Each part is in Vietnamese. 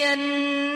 nhìn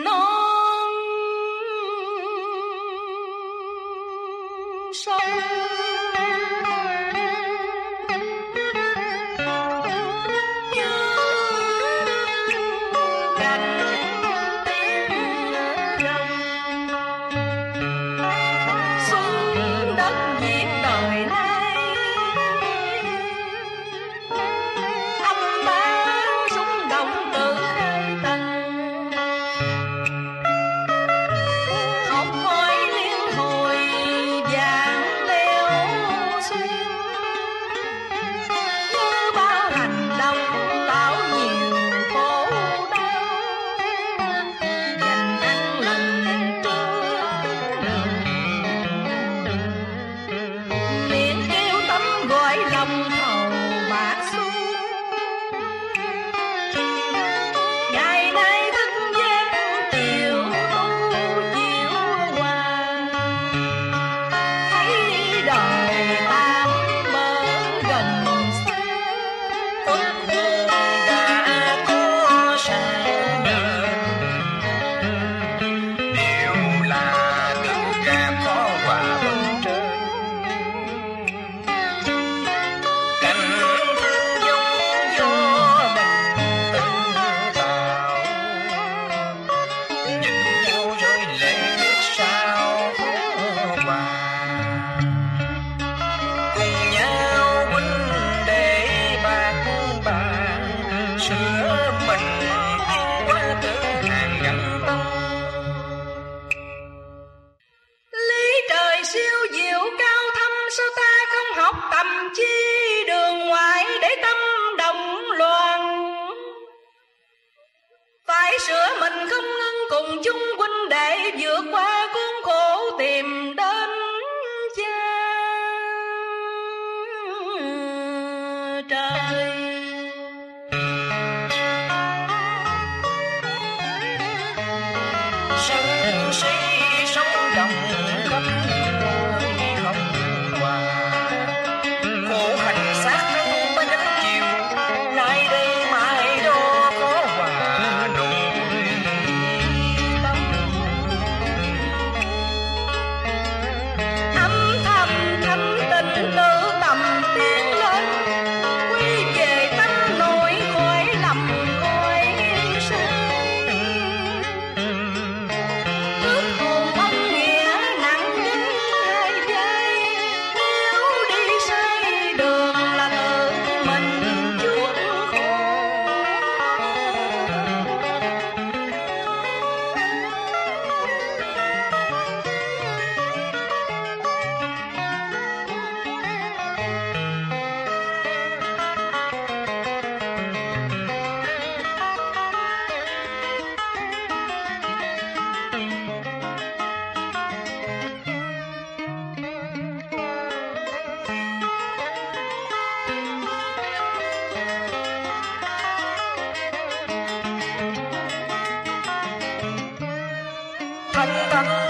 thanh thanh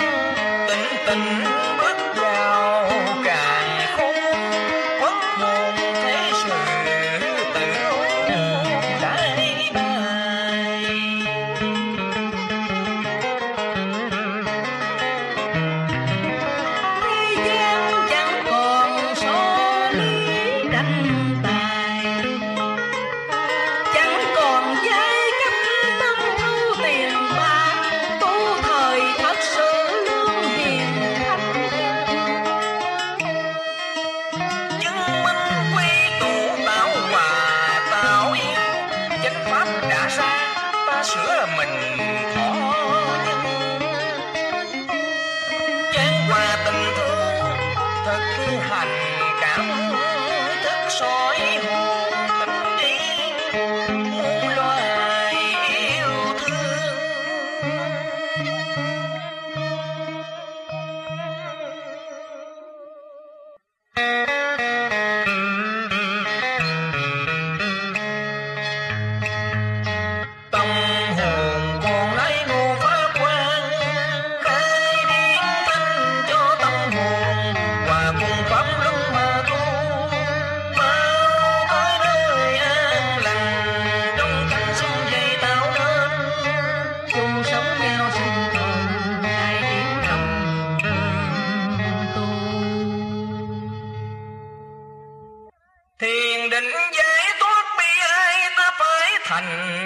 tình tình 震撼 định giới tốt bi ai ta phải thành